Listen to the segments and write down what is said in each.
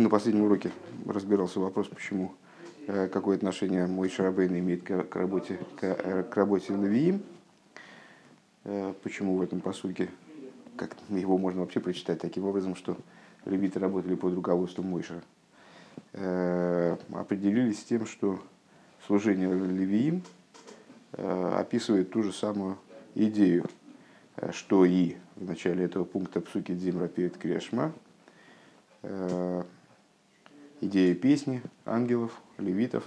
на последнем уроке разбирался вопрос, почему, э, какое отношение мой Шарабейн имеет к, работе, к, э, к работе Левиим, э, почему в этом посуке, как его можно вообще прочитать таким образом, что левиты работали под руководством Мойша. Определились тем, что служение Левиим описывает ту же самую идею, что и в начале этого пункта Псуки Дзимра перед Крешма, идея песни ангелов, левитов,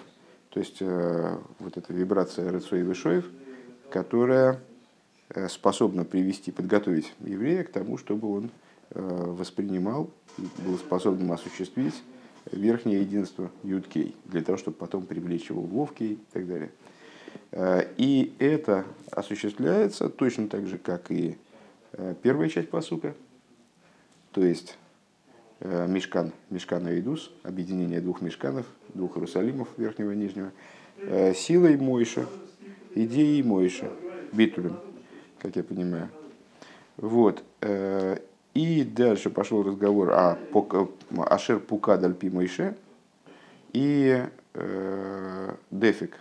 то есть э, вот эта вибрация Рыцой и Вышоев, которая э, способна привести, подготовить еврея к тому, чтобы он э, воспринимал был способным осуществить верхнее единство Юдкей, для того, чтобы потом привлечь его в Вовкей и так далее. И это осуществляется точно так же, как и первая часть посука, то есть мешкан, Мешкан Айдус, объединение двух мешканов, двух Иерусалимов, верхнего и нижнего, э, силой Мойша, идеей Мойша, битулем, как я понимаю. Вот. Э, и дальше пошел разговор о Ашер Пукад Альпи Мойше и дефик,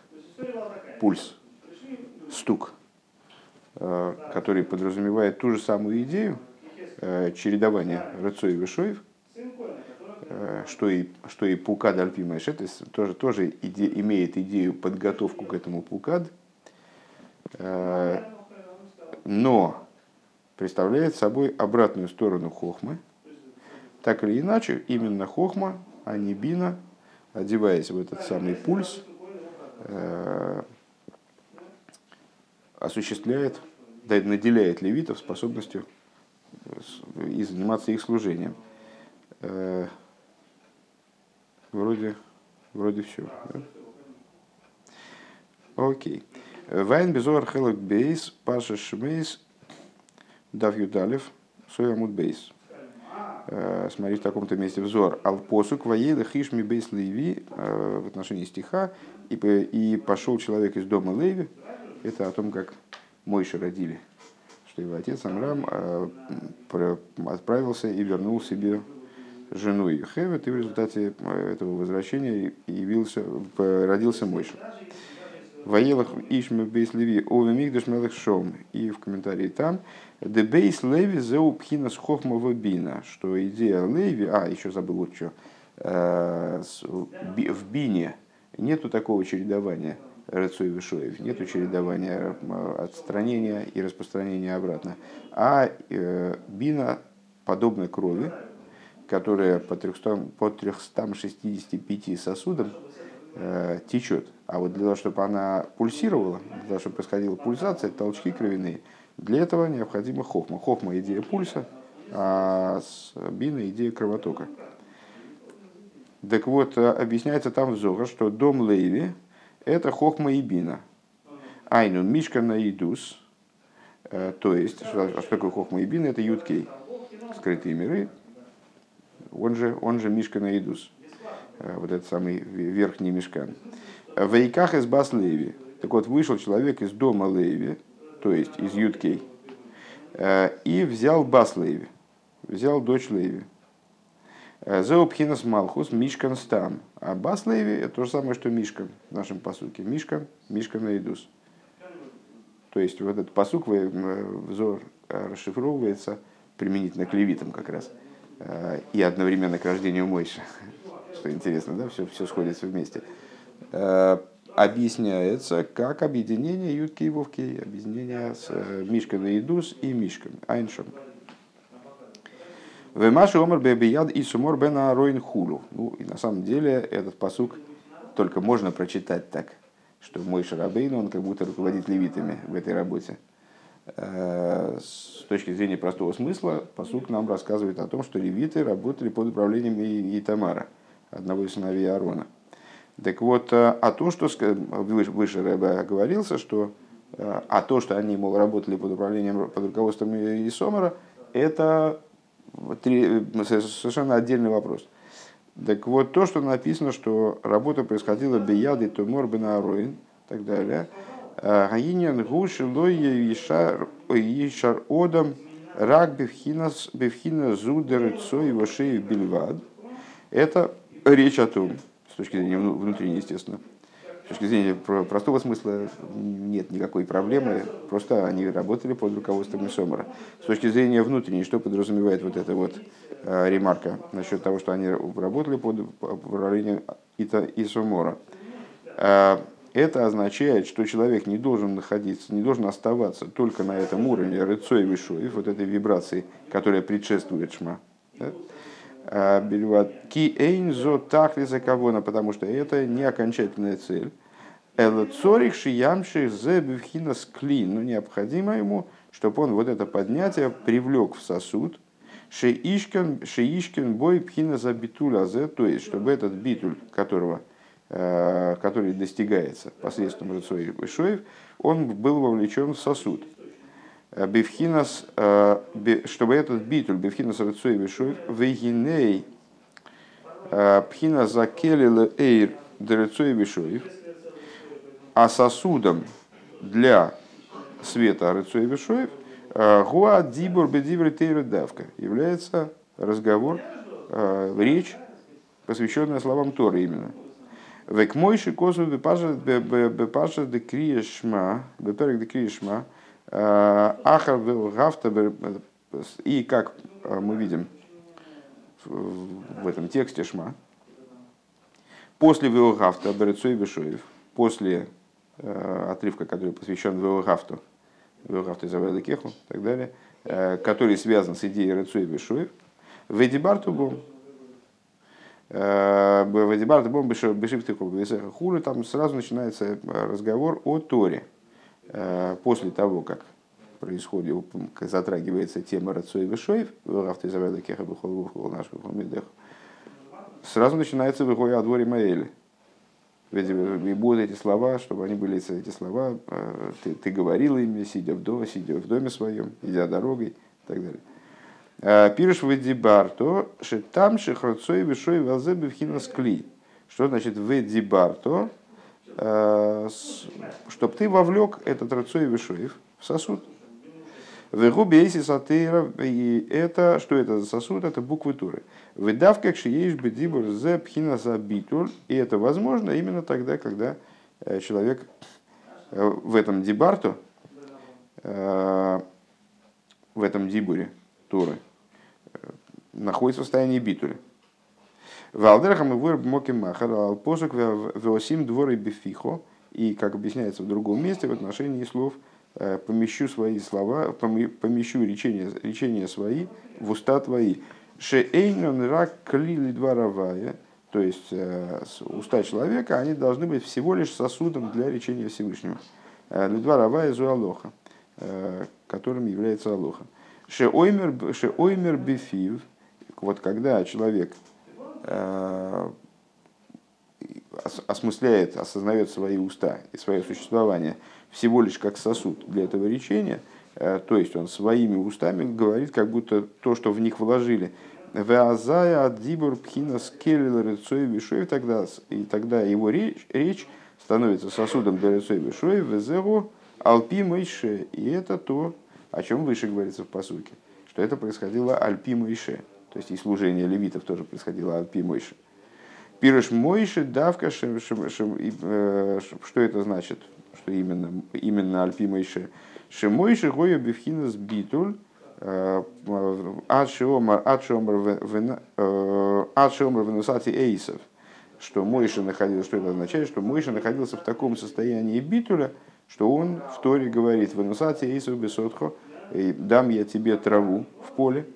пульс, стук, который подразумевает ту же самую идею чередования Рыцой и Вишоев – Э, что и, что и пукад альпимэш, это тоже, тоже иде, имеет идею подготовку к этому пукад, э, но представляет собой обратную сторону хохмы. Так или иначе, именно хохма, а не бина, одеваясь в этот самый пульс, э, осуществляет, наделяет левитов способностью и заниматься их служением. Вроде, вроде все. Да? Окей. Вайн безор хелек бейс, паша шмейс, дав юдалев, соямут бейс. Э, смотри, в таком-то месте взор. Ал посук воеда хишми бейс леви э, в отношении стиха. И, и пошел человек из дома Леви. Это о том, как Мойши родили. Что его отец Амрам э, отправился и вернул себе жену Хевет, и в результате э, этого возвращения явился, родился Мойша. Воелах Ишме Бейс Леви Овемигдаш Мелых Шом. И в комментарии там Де Бейс Леви Зеу Пхинас Хохмова Бина. Что идея Леви, а еще забыл вот что, э, в Бине нету такого чередования Рыцой Вишоев, нету чередования э, отстранения и распространения обратно. А Бина подобно крови, которая по, 300, по 365 сосудам э, течет. А вот для того, чтобы она пульсировала, для того, чтобы происходила пульсация, толчки кровяные, для этого необходима хохма. Хохма – идея пульса, а бина – идея кровотока. Так вот, э, объясняется там в Зога, что дом Леви – это хохма и бина. Айну мишка на идус, э, то есть, что, что такое хохма и бина? Это юткей, скрытые миры, он же, он же Мишкан Идус, э, вот этот самый верхний Мишкан. В Иках из Бас Леви. Так вот, вышел человек из дома Леви, то есть из Юткей, э, и взял Бас Леви, взял дочь Леви. Э, Зеопхинас Малхус Мишкан Стам. А Бас Леви это то же самое, что Мишкан в нашем посуке. Мишкан, Мишкан Идус. То есть вот этот посук взор расшифровывается применительно к левитам как раз – и одновременно к рождению Мойши, что интересно, да, все, все сходится вместе, э, объясняется как объединение Ютки и Вовки, объединение с э, Мишкой Идус и Мишкой, Айншем. Вемаши омар бебияд и сумор бена роин хулу. Ну, и на самом деле этот посук только можно прочитать так, что мой Шарабейн, он как будто руководит левитами в этой работе. Э, с точки зрения простого смысла, посук нам рассказывает о том, что левиты работали под управлением Итамара, одного из сыновей Аарона. Так вот, э, а то, что выше Рэбе оговорился, что э, а то, что они, мол, работали под управлением, под руководством Исомара, это совершенно отдельный вопрос. Так вот, то, что написано, что работа происходила бияды, тумор, бенаароин и так далее – Гаинин гуш лой ешар одам рак бевхина зудер цой вашей бельвад. Это речь о том, с точки зрения внутренней, естественно, с точки зрения простого смысла нет никакой проблемы, просто они работали под руководством Исомара. С точки зрения внутренней, что подразумевает вот эта вот э, ремарка насчет того, что они работали под управлением Исомора? Это означает, что человек не должен находиться, не должен оставаться только на этом уровне рыцой вишуев, вот этой вибрации, которая предшествует шма. А, Ки эйнзо так ли за кого потому что это не окончательная цель. Элцорих шиямших зе бифхина склин, но необходимо ему, чтобы он вот это поднятие привлек в сосуд, шеишкен бой пхина за битуля то есть, чтобы этот битуль, которого который достигается посредством Рыцой Шоев, он был вовлечен в сосуд. Э, Бифхинас, э, чтобы этот битуль, Бифхинас Рыцой Вишоев, Вейгиней, Пхина закелила эйр Дерецой Вишоев, а сосудом для света Рыцой Вишоев, Гуа Дибур Бедивр Тейра Давка является разговор, речь, посвященная словам Торы именно – Век мойши козу бепаша де криешма, беперек де криешма, ахар вел гафта, и как мы видим в этом тексте шма, после Веогафта, Берецой Вишоев, после отрывка, который посвящен Веогафту, Веогафту Изаведа Кеху и так далее, который связан с идеей Рецой Вишоев, Ведибарту Бом, Вадибарта бом бешифтыху хулы, там сразу начинается разговор о Торе. Э, после того, как происходит, затрагивается тема Рацой Вишоев, автоизаведа кеха бухол наших сразу начинается выходит о дворе Маэли. Ведь и будут эти слова, чтобы они были эти слова, э, ты, ты говорил ими, сидя в доме, сидя в доме своем, идя дорогой и так далее. Э, Пирш ведибарто, там шехрацой вишой вазе бифхинас кли. Что значит ведибарто? Э, Чтобы ты вовлек этот рацой вишоев в сосуд. Вегубейси сатыра, и это, что это за сосуд, это буквы Туры. Выдав как шиеш бедибур зе пхина за битуль, и это возможно именно тогда, когда э, человек в этом дебарту, в этом дибуре Туры, находится в состоянии битуля. Валдерахам и вырб моким махар алпосук веосим дворы бифихо. И, как объясняется в другом месте, в отношении слов э, помещу свои слова, помещу речения, речения свои в уста твои. Шеэйнон рак клили дворовая, то есть э, уста человека, они должны быть всего лишь сосудом для речения Всевышнего. Э, Лидваровая зуалоха, которым является алоха. Шеоймер бифив, вот когда человек э, осмысляет, осознает свои уста и свое существование всего лишь как сосуд для этого речения, э, то есть он своими устами говорит, как будто то, что в них вложили, Веазая Адибур Пхина Вишой, тогда, и тогда его речь, речь становится сосудом для Рецой Вишой, Везеро Алпи Мойше. И это то, о чем выше говорится в посуке, что это происходило Альпи Мойше. То есть и служение левитов тоже происходило от Пи Мойши. Пирыш Мойши, давка, э, что это значит, что именно, именно Альпи Мойши. Шимойши гою бифхинас битуль, э, адшиомар венусати эйсов, что Мойша находился, что это означает, что Мойша находился в таком состоянии битуля, что он в Торе говорит, венусати эйсов бесотхо, дам я тебе траву в поле,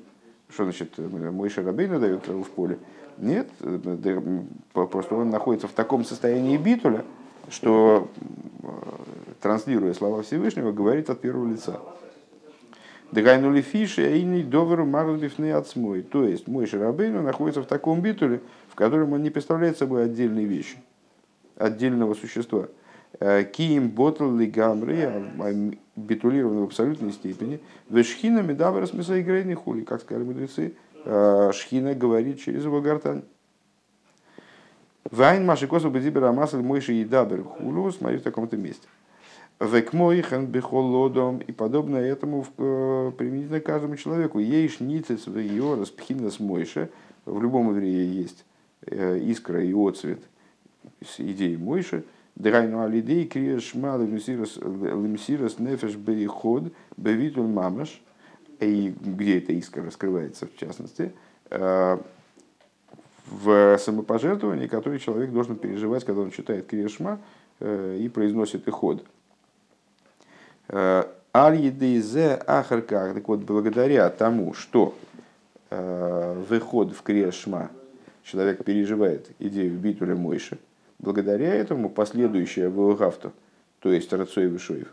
что значит, мой Шарабейну дает в поле? Нет, просто он находится в таком состоянии битуля, что, э, транслируя слова Всевышнего, говорит от первого лица. Дегайнули фиши, а иный доверу марлбифны отсмой. То есть мой Шарабейну находится в таком битуле, в котором он не представляет собой отдельные вещи, отдельного существа. Э, Киим ботл лигамри, а, а битулирован в абсолютной степени. Вешхина медавра смысла игры хули, как сказали мудрецы, э, Шхина говорит через его гортань. Вайн маши косу бедибера масль мойши и дабер хулу, смотри в таком-то месте. Век мойхен бехолодом и подобное этому э, применительно каждому человеку. Ейш ницец в ее распхина с мойше. В любом еврее есть искра и отцвет с идеей Мойши, Драйну алидей крия шма лемсирас нефеш бериход бевитуль мамаш, и где эта искра раскрывается в частности, в самопожертвовании, которое человек должен переживать, когда он читает Криешма и произносит иход. Аль-Едейзе Ахарках. Так вот, благодаря тому, что э, выход в Криашма человек переживает идею битуля Мойши, благодаря этому последующая Вугавту, то есть Рацой Вишуев,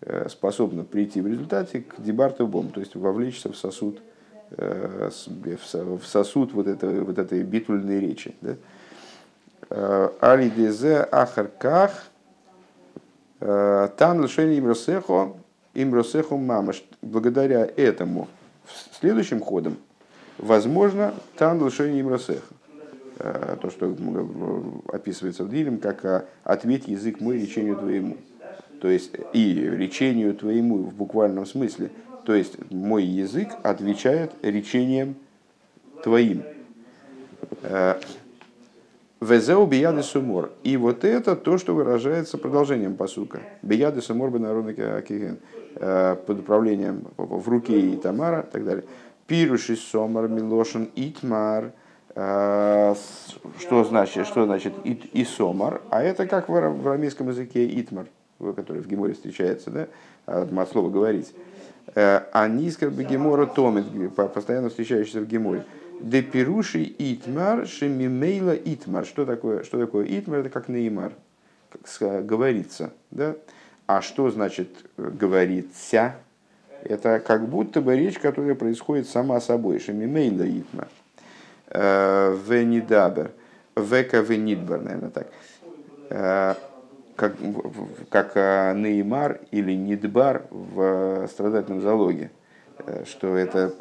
э, способна прийти в результате к дебарту бом, то есть вовлечься в сосуд, э, в сосуд вот, этой, вот этой битульной речи. Да? Э, Алидезе Ахарках Тан Лшени Имросехо Имросеху мамаш. Благодаря этому следующим ходом возможно тан лишение имросеха. Э, то, что описывается в Дилем, как э, ответь язык мой речению твоему. То есть и речению твоему в буквальном смысле. То есть мой язык отвечает речением твоим. Э, Везеу бияды сумор. И вот это то, что выражается продолжением посука. Бияды сумор бенарона киген. Э, под управлением в руке и Тамара и так далее. Пируши сомар милошин итмар. Э, что значит, что значит ит и сомар? А это как в арамейском языке итмар, который в Геморе встречается, да? от слова говорить. Э, а низкер бегемора томит, постоянно встречающийся в Геморе. Де пируши итмар шемимейла итмар. Что такое, что такое итмар? Это как неймар, как говорится. Да? А что значит э, говорится? Это как будто бы речь, которая происходит сама собой. Шемимейла итма. Э, венидабер. Века венидбар, наверное, так. Э, как, как Неймар или Нидбар в страдательном залоге. Что это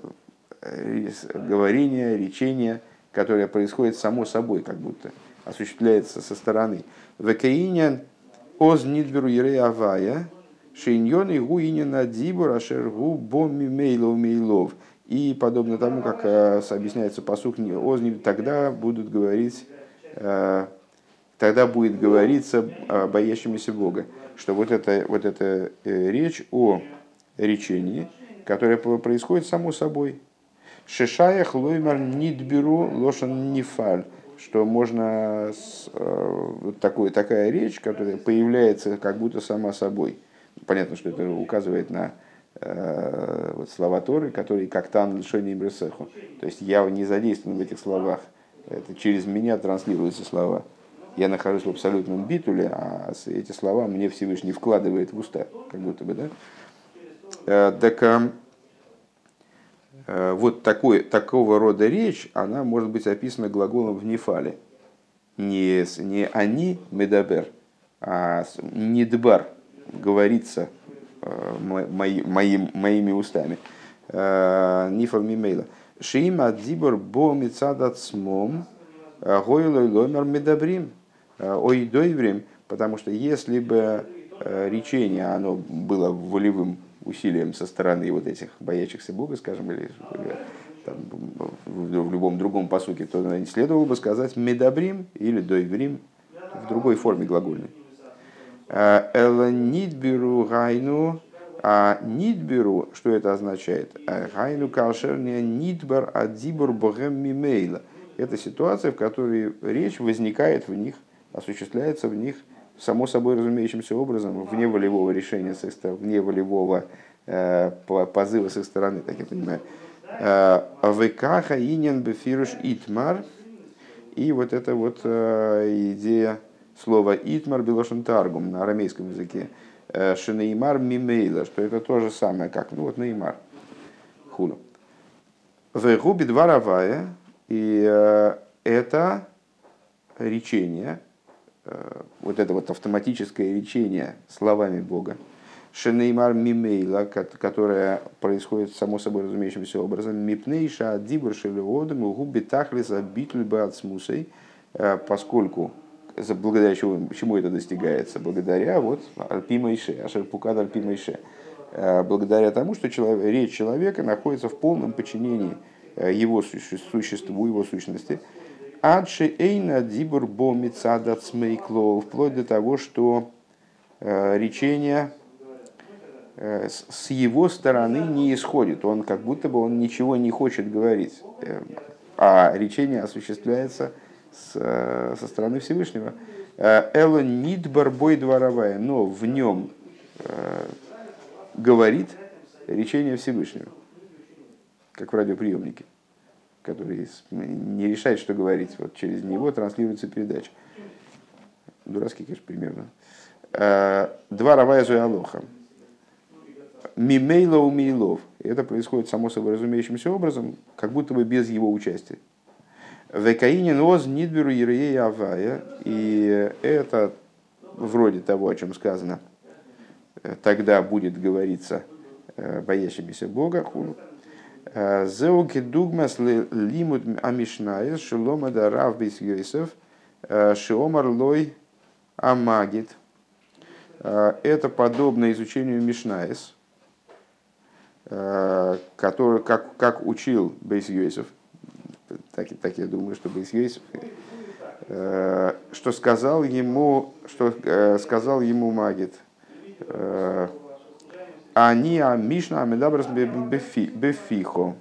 говорение, речение, которое происходит само собой, как будто осуществляется со стороны. Векаинян Оз нидберу авая, шиньон и гуинина дибур ашергу боми мейлов мейлов. И подобно тому, как э, объясняется посух, озни тогда будут говорить, э, тогда будет говориться о боящемуся Бога. Что вот это, вот эта э, речь о речении, которое происходит само собой. Шишаях лоймар нидберу лошан нифаль что можно вот такой, такая речь, которая появляется как будто сама собой. Понятно, что это указывает на вот слова Торы, которые как тан лишение имресеху. То есть я не задействован в этих словах. Это через меня транслируются слова. Я нахожусь в абсолютном битуле, а эти слова мне Всевышний вкладывает в уста, как будто бы, да? Э, так, Э, вот такой, такого рода речь, она может быть описана глаголом в нефале. Не, не они медабер, а недбар, говорится э, мои, моим, моими устами. Э, Нифал мимейла. Шиима дибор бо мецадат смом, гойлой ломер медабрим, ой дойврим, потому что если бы речение оно было волевым усилием со стороны вот этих боящихся Бога, скажем, или там, в любом другом посуке, то следовало бы сказать медабрим или дойврим в другой форме глагольной. Э, Эла нидберу гайну, а нидберу, что это означает? Э, гайну калшерния нидбар адибур богем мимейла. Это ситуация, в которой речь возникает в них, осуществляется в них само собой разумеющимся образом, вне волевого решения, вне волевого э, позыва с их стороны, так я понимаю. Э, Векаха инин бефируш итмар. И вот эта вот идея слова итмар белошен таргум на арамейском языке. Шинеймар мимейла, что это то же самое, как ну вот неймар. Хуну. Вегуби дворовая, и это речение, Э, вот это вот автоматическое речение словами Бога, Шенеймар Мимейла, которое происходит само собой разумеющимся образом, Мипнейша Дибр Шелеодам Губи Тахлиса Битль Баацмусей, э, поскольку благодаря чему, чему это достигается? Благодаря вот Альпимайше, Ашерпукад Альпимайше. Э, благодаря тому, что человек, речь человека находится в полном подчинении его существу, его сущности, Адши эйна дибур бомица смейкло, вплоть до того, что э, речение э, с его стороны не исходит. Он как будто бы он ничего не хочет говорить. Э, а речение осуществляется с, со стороны Всевышнего. Эло нидбар бой дворовая, но в нем говорит речение Всевышнего, как в радиоприемнике который не решает, что говорить. Вот через него транслируется передача. Дурацкий, конечно, примерно. Э, два равая алоха. Мимейла у мейлов. Это происходит само собой разумеющимся образом, как будто бы без его участия. Векаинин оз нидберу ерея авая. И это вроде того, о чем сказано. Э, тогда будет говориться э, боящимися Бога, Зеуки дугмас лимут амишнаис шелома да рав бис йосеф шиомар лой амагит. Это подобно изучению Мишнаис, который, как, как учил Бейс Йосеф, так, так я думаю, что Бейс Йосеф, что сказал ему, что сказал ему Магит, они а Мишна Амедабрас Бефихо.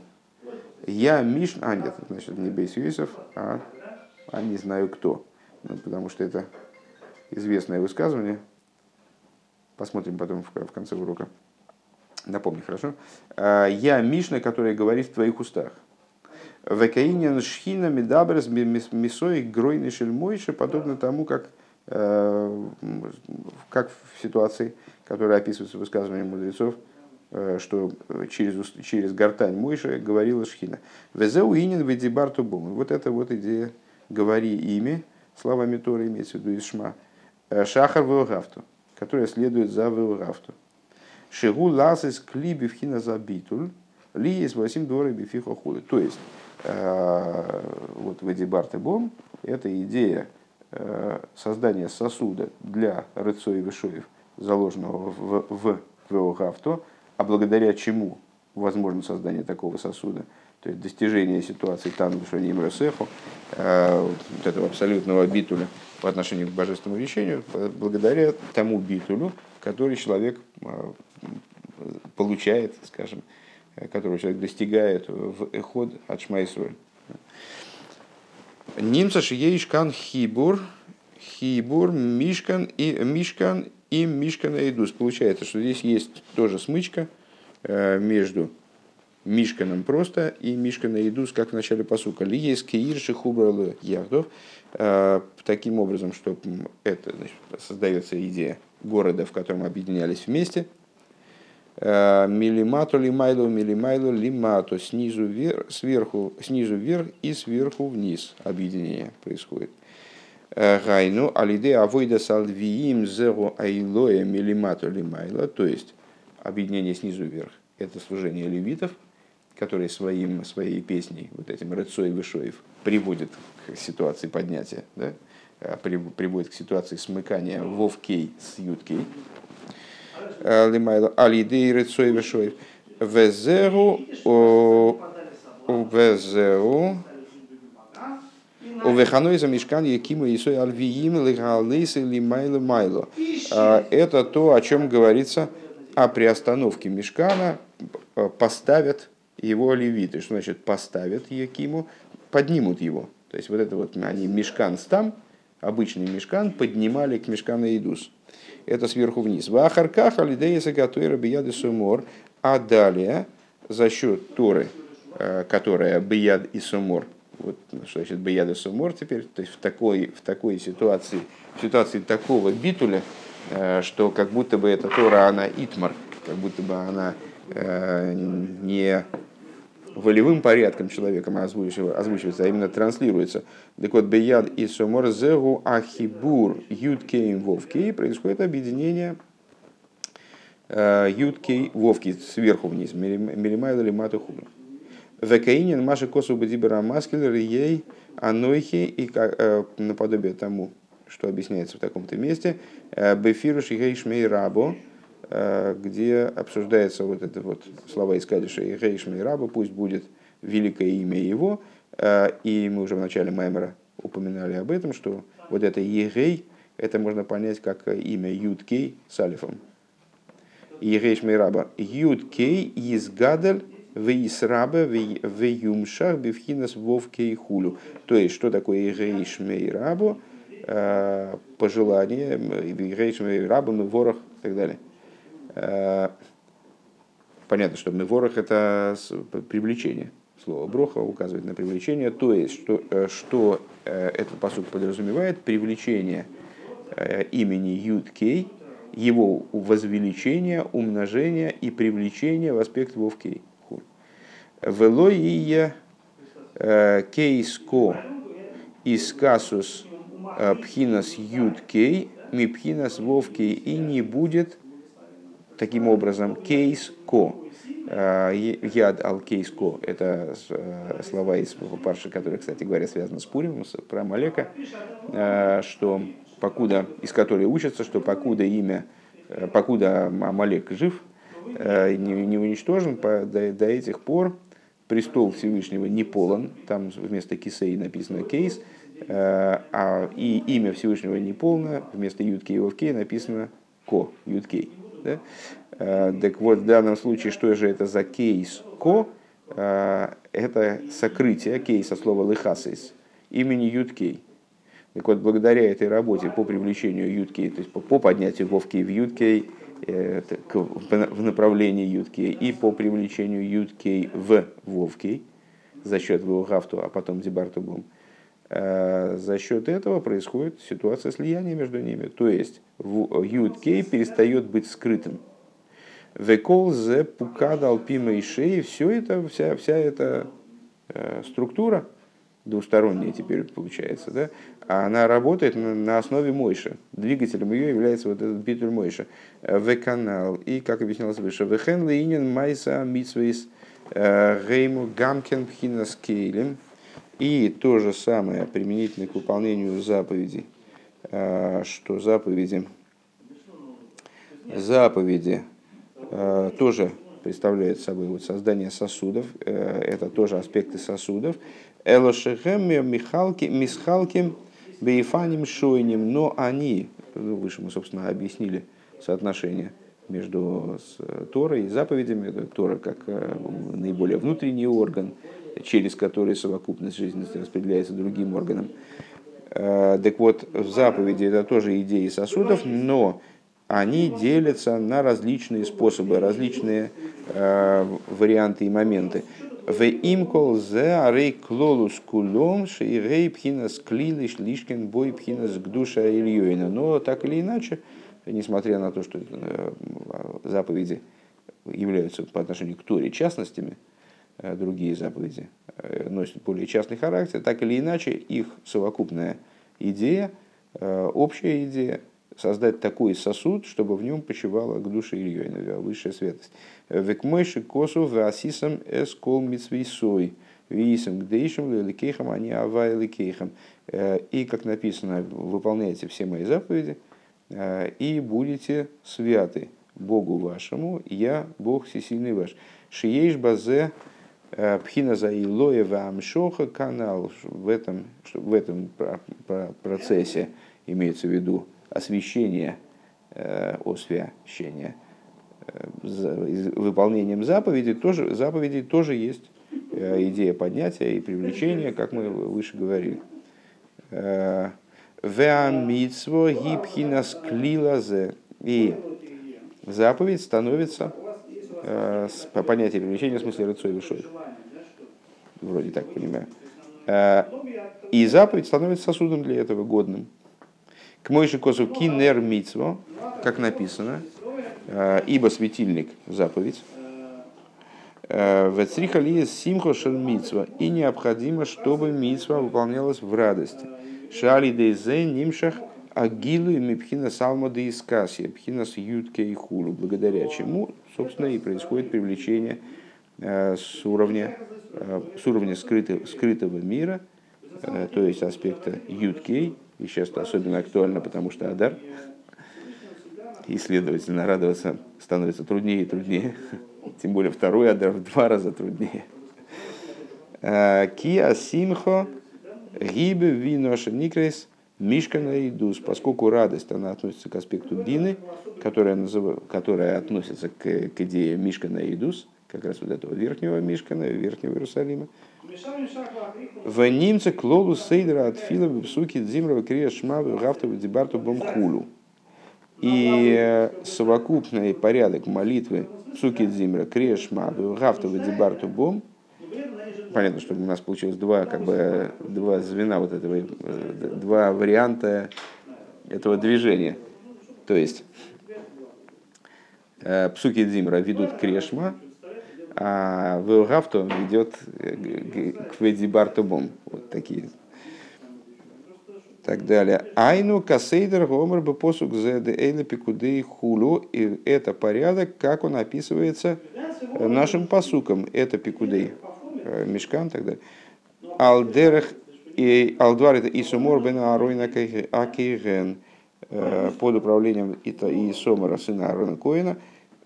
Я Мишна, а нет, значит, не Бейс Юисов, а, а не знаю кто. Ну, потому что это известное высказывание. Посмотрим потом в, в конце урока. Напомни, хорошо? «А, я Мишна, который говорит в твоих устах. Векаинин шхина медабрес мисой гройный шельмойши, подобно тому, как, э, как в ситуации, которая описывается в высказывании мудрецов, э, что через, через гортань Мойша говорила Шхина. Везеу инин ведибарту бум. Вот это вот идея «говори ими», словами Торы имеется в виду из Шма. Э, Шахар веугафту, которая следует за веугафту. Шигу ласис клиби вхина за битуль, ли есть восемь дворы бифиха худы. То есть, э, вот ведибарты бом, это идея создания сосуда для рыцой и вишоев – заложенного в, в Веохавто, а благодаря чему возможно создание такого сосуда, то есть достижение ситуации Тану Шаним Ресеху, э, вот этого абсолютного битуля по отношению к божественному решению, благодаря тому битулю, который человек э, получает, скажем, которого человек достигает в эход от Шмайсроль. Нимца шиеишкан хибур, хибур, мишкан и мишкан и Мишка на Идус. Получается, что здесь есть тоже смычка э, между Мишканом просто и Мишка на Идус, как в начале посука. Ли есть кеирши хубралы яхдов. Э, таким образом, что это значит, создается идея города, в котором объединялись вместе. Э, милимату лимайлу, милимайлу лимату. Снизу вверх, сверху, снизу вверх и сверху вниз объединение происходит. Гайну алиде авойда салвиим зеру айлоя милимату лимайла, то есть объединение снизу вверх. Это служение левитов, которые своим, своей песней, вот этим Рыцой Вышоев, приводит к ситуации поднятия, да? А, приводит к ситуации смыкания вовкей с юткей. Лимайла алиде Рыцой Вышоев. Везеру Везеру у Веханой за мешкан Якима Исой Альвиим Легалейс или Майло Майло. Это то, о чем говорится о приостановке мешкана, э, поставят его левиты. Что значит поставят Якиму? Поднимут его. То есть вот это вот они мешкан стам, обычный мешкан, поднимали к мешкану Идус. Это сверху вниз. В Ахарках Алидеяса Гатуэра Бияды Сумор. А далее за счет Торы, э, которая Бияд и Сумор, вот, что значит Баяда Сумор теперь, то есть в такой, в такой ситуации, в ситуации такого битуля, э, что как будто бы эта Тора, она итмар, как будто бы она э, не волевым порядком человеком озвучивается, а именно транслируется. Так вот, Бияд и Сумор Зегу Ахибур Юдкейм Вовкей происходит объединение э, Юдкей Вовки сверху вниз, Милимайла Лимату Хубра. Векаинин Маша Косу Бадибера Маскелер ей Анойхи и как, э, наподобие тому, что объясняется в таком-то месте, э, Бефируш Гейшмей Рабо, где обсуждается вот это вот слова из Кадиша Гейшмей Рабо, пусть будет великое имя его, и мы уже в начале Маймера упоминали об этом, что вот это Егей, это можно понять как имя Юдкей с алифом. Егей Шмейраба. Юдкей из Гадаль Вейсраба Вейюмшах Бифхинас Вовкей Хулю. То есть, что такое Егей Шмейрабу? Пожелание, Егей Шмейраба, Ворох и так далее. Понятно, что Меворах это привлечение. Слово броха указывает на привлечение. То есть, что, э, что э, этот посуд подразумевает? Привлечение э, имени Юд-Кей, его возвеличение, умножение и привлечение в аспект Вов-Кей. Велоия кейско искасус пхинас Юд-Кей, мипхинас Вов-Кей. И не будет таким образом кейс ко. Э, яд ал кейс ко. Это э, слова из парши, которые, кстати говоря, связаны с Пурим, про Малека, э, что покуда, из которой учатся, что покуда имя, покуда Амалек жив, не, не уничтожен, по, до, до этих пор престол Всевышнего не полон, там вместо кисей написано кейс, а и имя Всевышнего не полно, вместо юткей и вовкей написано ко, юткей. Да? Э, так вот, в данном случае, что же это за кейс ко? Э, это сокрытие кейса слова лыхасис имени Юткей. Так вот, благодаря этой работе по привлечению Юткей, то есть по поднятию Вовки в Юткей, э, в направлении Юткей, и по привлечению Юткей в Вовкей, за счет Вугафту, а потом Дебартубом, за счет этого происходит ситуация слияния между ними. То есть Юткей перестает быть скрытым. Векол зе пукада алпима и шеи. Все это, вся, вся эта э, структура, двусторонняя теперь получается, да, она работает на, на основе Мойши. Двигателем ее является вот этот битуль Мойши. В-канал. И, как объяснялось выше, Вехен лейнин майса митсвейс э, гейму гамкен пхина скейлем. И то же самое применительно к выполнению заповедей, э, что заповеди, заповеди Э, тоже представляет собой вот создание сосудов, э, это тоже аспекты сосудов. Элошехем Михалки, Мисхалким, Бейфаним Шойним, но они, ну, выше мы, собственно, объяснили соотношение между э, Торой и заповедями. Тора как наиболее внутренний орган, через который совокупность жизненности распределяется другим органам. Так вот, заповеди это тоже идеи сосудов, но они делятся на различные способы, различные э, варианты и моменты. В имкол зе арей клолус кулом шейрей пхинас клилиш лишкин бой пхинас гдуша ильюина. Но так или иначе, несмотря на то, что э, заповеди являются по отношению к Торе частностями, э, другие заповеди э, носят более частный характер, так или иначе их совокупная идея, общая идея создать такой сосуд, чтобы в нем почивала к душе Ильёйна, высшая святость. Векмойши косу васисам эскол митсвейсой. Висам гдейшим лиликейхам, они авай ликейхам. Э, и, как написано, выполняйте все мои заповеди, э, и будете святы Богу вашему, я Бог всесильный ваш. Шиеш базе э, пхина за илоя амшоха канал в этом, в этом процессе имеется в виду освящения, э, освящения, э, выполнением заповедей тоже, заповедей тоже есть э, идея поднятия и привлечения, как мы выше говорили. Веамитсво гипхинас клилазе. И заповедь становится по понятию привлечения в смысле рыцой вышой. Вроде так понимаю. И заповедь становится сосудом для этого, годным. К мойши косу кинер мицво, как написано, э, ибо светильник заповедь. Э, Вецрихали симхо шел мицва. И необходимо, чтобы мицва выполнялась в радости. Шали дейзе нимшах агилу и мипхина салма де искасия, пхина с ютке и хулу, благодаря чему, собственно, и происходит привлечение э, с уровня, с уровня скрытого, скрытого мира, то есть аспекта юткей, и сейчас это особенно актуально, потому что Адар, и, следовательно, радоваться становится труднее и труднее. Тем более второй Адар в два раза труднее. Э, Киа Симхо Гибе виноша никрес мишкана идус, поскольку радость, она относится к аспекту бины, которая, назыв... которая относится к, к идее мишкана идус, как раз вот этого верхнего мишкана, верхнего Иерусалима. В немце клолу сейдера от фила в псуки дзимрова крия шмавы гафтову дебарту бомхулу. И э, совокупный порядок молитвы псуки дзимра крия шмавы гафтову дебарту бом понятно, что у нас получилось два, как бы, два звена вот этого, э, два варианта этого движения. То есть э, псуки Дзимра ведут Крешма, а Веогавто ведет к Ведибартубом. Вот такие. Так далее. Айну касейдер гомер бы посук зеде эйна пикудей хулу. И это порядок, как он описывается нашим посуком. Это пикудей. Э, мешкан и так далее. Алдерах и Алдвар это Исумор бен Аройна Акиген э, под управлением Исомора сына Аарона Коина.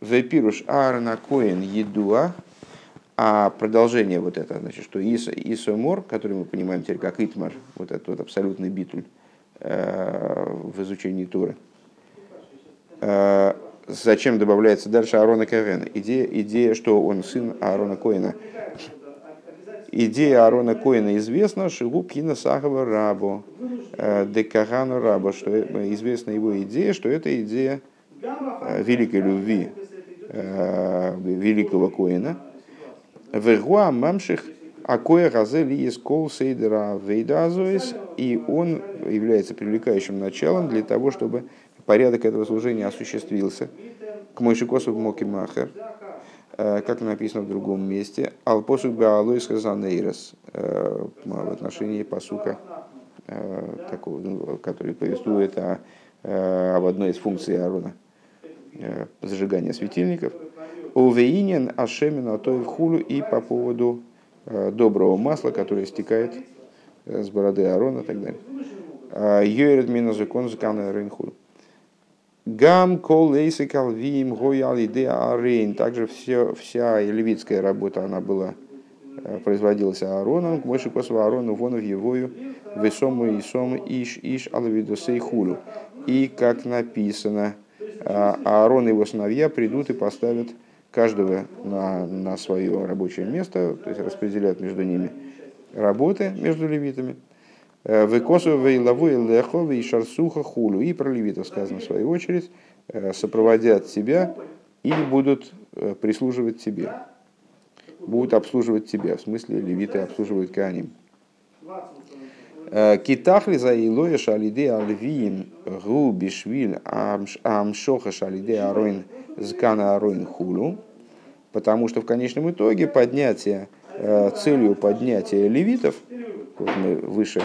Вепируш Аарона Коин Едуа, а продолжение вот это, значит, что Ис, Исомор, который мы понимаем теперь как Итмар, вот этот вот абсолютный битуль э, в изучении Туры. Зачем добавляется дальше Аарона Ковена? Идея, идея, что он сын Аарона Коина идея Арона Коина известна, Шигуб Кина Сахава Рабу, э, Декагану Рабу, что э, известна его идея, что это идея э, великой любви великого Коина. Вегуа мамших Акоя Газели из Кол Сейдера Вейдазуис, и он является привлекающим началом для того, чтобы порядок этого служения осуществился. К Мойшикосу Мокимахер, Э, как написано в другом месте, Алпосук Баалойс Хазанейрос э, в отношении посука, э, такого, ну, который повествует о, об одной из функций Аарона, зажигания светильников. Увеинен Ашемина в Хулу и по поводу доброго масла, которое стекает с бороды Аарона и так далее. Йойред Мина закон закана Рейнхулу. Гам кол лейсы калвим гояли арейн. Также все, вся левитская работа она была э, производилась Аароном, к Мойши Косову Аарону вонов Евою, весому и сом иш иш алавидосей хулю. И как написано, э, Аарон и его сыновья придут и поставят каждого на, на свое рабочее место, то есть распределяют между ними работы между левитами. Э, Векосу вейлаву лехо и шарсуха хулу. И про левитов сказано в свою очередь, э, сопроводят тебя и будут э, прислуживать тебе. Будут обслуживать тебя. В смысле, левиты обслуживают Кааним. Китахли за Илоя шалиде альвиим гу бишвиль амшоха шалиде ароин зкана ароин хулу. Потому что в конечном итоге поднятие, целью поднятия левитов, вот мы выше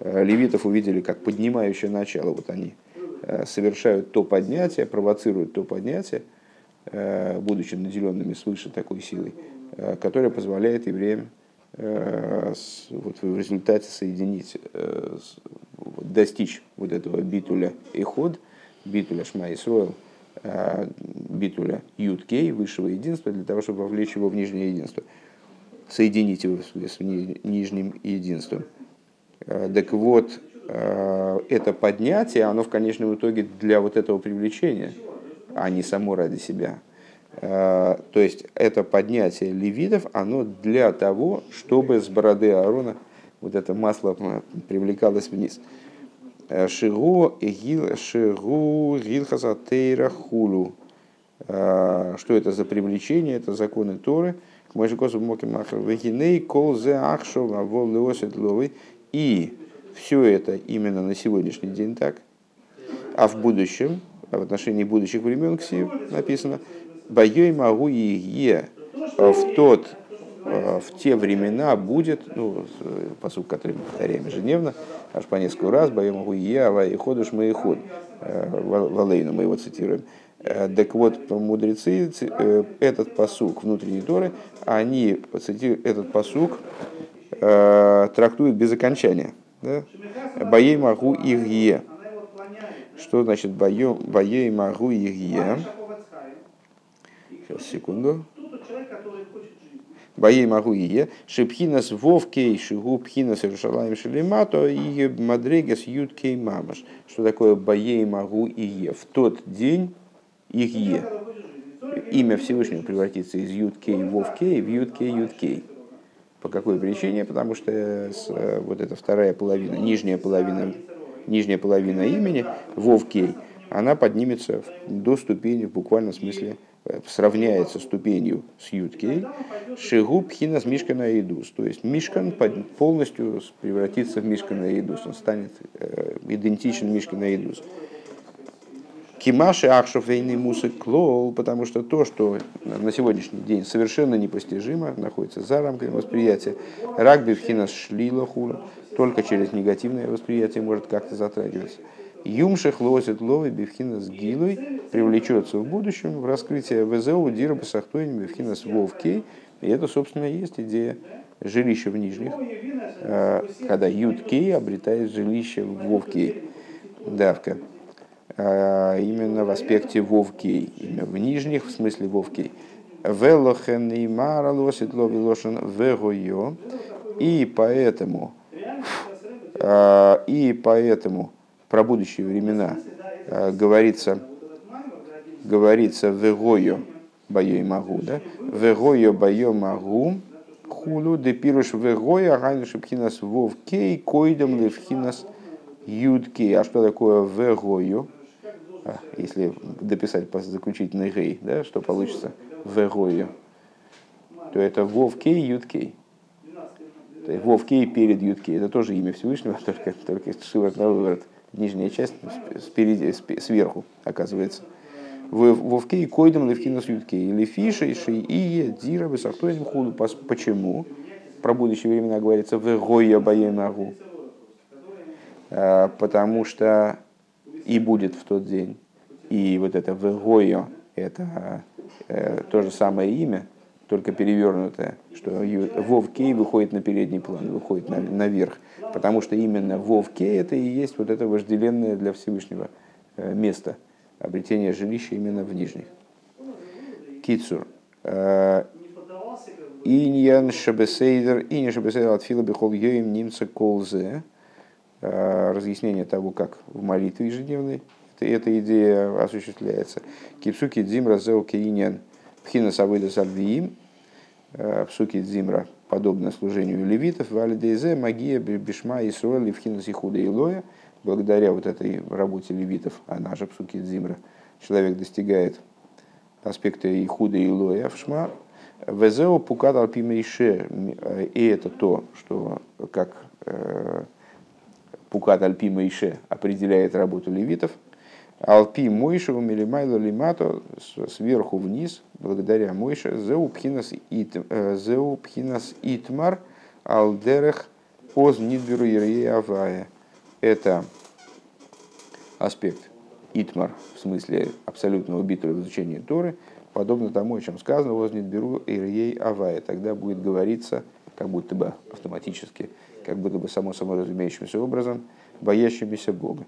левитов увидели как поднимающее начало. Вот они э, совершают то поднятие, провоцируют то поднятие, э, будучи наделенными свыше такой силой, которая позволяет евреям вот в результате соединить, достичь вот этого битуля и ход, битуля Шма Исроил, битуля Юткей, высшего единства, для того, чтобы вовлечь его в нижнее единство, соединить его с нижним единством. Э, так вот, э, это поднятие, оно в конечном итоге для вот этого привлечения, а не само ради себя. Э, то есть это поднятие левитов, оно для того, чтобы с бороды Аарона вот это масло привлекалось вниз. Шигу гил шигу гилхазатейра хулу. Что это за привлечение? Это законы Торы. К мой же косу моки махар вегиней кол зе ахшов авол леосет ловый. И все это именно на сегодняшний день так. А в будущем, а в отношении будущих времен Ксив написано, «Боей могу и е в тот в те времена будет, ну, посуд, который мы повторяем ежедневно, аж по несколько раз, боем могу я, ава и ходуш мы и ход, Валейну мы его цитируем. Так вот, мудрецы, этот посук внутренней Торы, они цитируют этот посук э, трактует без окончания. Да? Боей могу их Что значит боей могу их Сейчас, секунду. Боей могу и е. Шипхинас вовкей шигу пхинас Иерушалаем шелемато и мадрегес юткей мамаш. Что такое боей могу и е? В тот день их е. Имя Всевышнего превратится из юткей вовкей в юткей юткей. По какой причине? Потому что э, вот эта вторая половина, нижняя половина, нижняя половина имени, Вовкей, она поднимется до ступени, в буквальном смысле, э, сравняется ступенью с Юткей, Шигу Пхина с Мишкана Идус. То есть Мишкан полностью превратится в Мишкана Идус, он станет э, идентичен Мишкана Идус. Кимаши Ахшов Вейный Мусык Клоу, потому что то, что на сегодняшний день совершенно непостижимо, находится за рамками восприятия, Рагби Вхинас Шлила Хула, только через негативное восприятие может как-то затрагиваться. Юмших лосит ловы бифхинас гилой привлечется в будущем в раскрытие ВЗО Дира Басахтойни бифхинас Вовкей. И это, собственно, есть идея жилища в нижних, э, когда Юд Кей обретает жилище в Вовкей. Давка. А, именно в аспекте вовкей, в нижних, в смысле вовкей. Велохен и маралосит ловилошен вегойо. И поэтому, а, и поэтому про будущие времена а, говорится, говорится вегойо бою могу, да? Вегойо бою могу, хулу де пируш вегойо агайну шипхинас вовкей койдам левхинас юдкей. А что такое вегойо? А, если дописать заключительный гей, да, что получится в гою, то это вов кей, ют кей. Вов кей перед ют кей. Это тоже имя Всевышнего, только, только шиворот на выворот. Нижняя часть спереди, сверху оказывается. Вов кей койдем левкинус ют кей. Или фиши, ши и дира высохтоем худу. Почему? Про будущее времена говорится в гоя баемагу. А, потому что и будет в тот день. И вот это Вегойо, это э, то же самое имя, только перевернутое, что Вов Кей выходит на передний план, выходит на, наверх. Потому что именно Вов Кей это и есть вот это вожделенное для Всевышнего э, место, обретения жилища именно в нижних. Кицур. Э, Иньян Шабесейдер, Иньян Шабесейдер от Фила Бехол Йоим Нимца Колзе. Э, разъяснение того, как в молитве ежедневной эта идея осуществляется. Кипсуки дзимра зеу кейнен пхина савыда сальвиим. Э, псуки дзимра подобно служению левитов. Валидейзе магия бишма и сроли вхина сихуда илоя. Благодаря вот этой работе левитов, она же псуки дзимра, человек достигает аспекта и худа и лоя в шма. Везео пукат алпимейше. Э, и это то, что как Пукат Альпи Мейше определяет работу левитов. Алпи Мойше Милимайло Лимато сверху вниз, благодаря Мойше, Зеупхинас э, Итмар Алдерех Оз Нидберу Авая. Это аспект Итмар, в смысле абсолютного битвы в изучении Торы, подобно тому, о чем сказано, Оз Нидберу Ирей Авая. Тогда будет говориться, как будто бы автоматически, как будто бы само собой разумеющимся образом, боящимися Бога.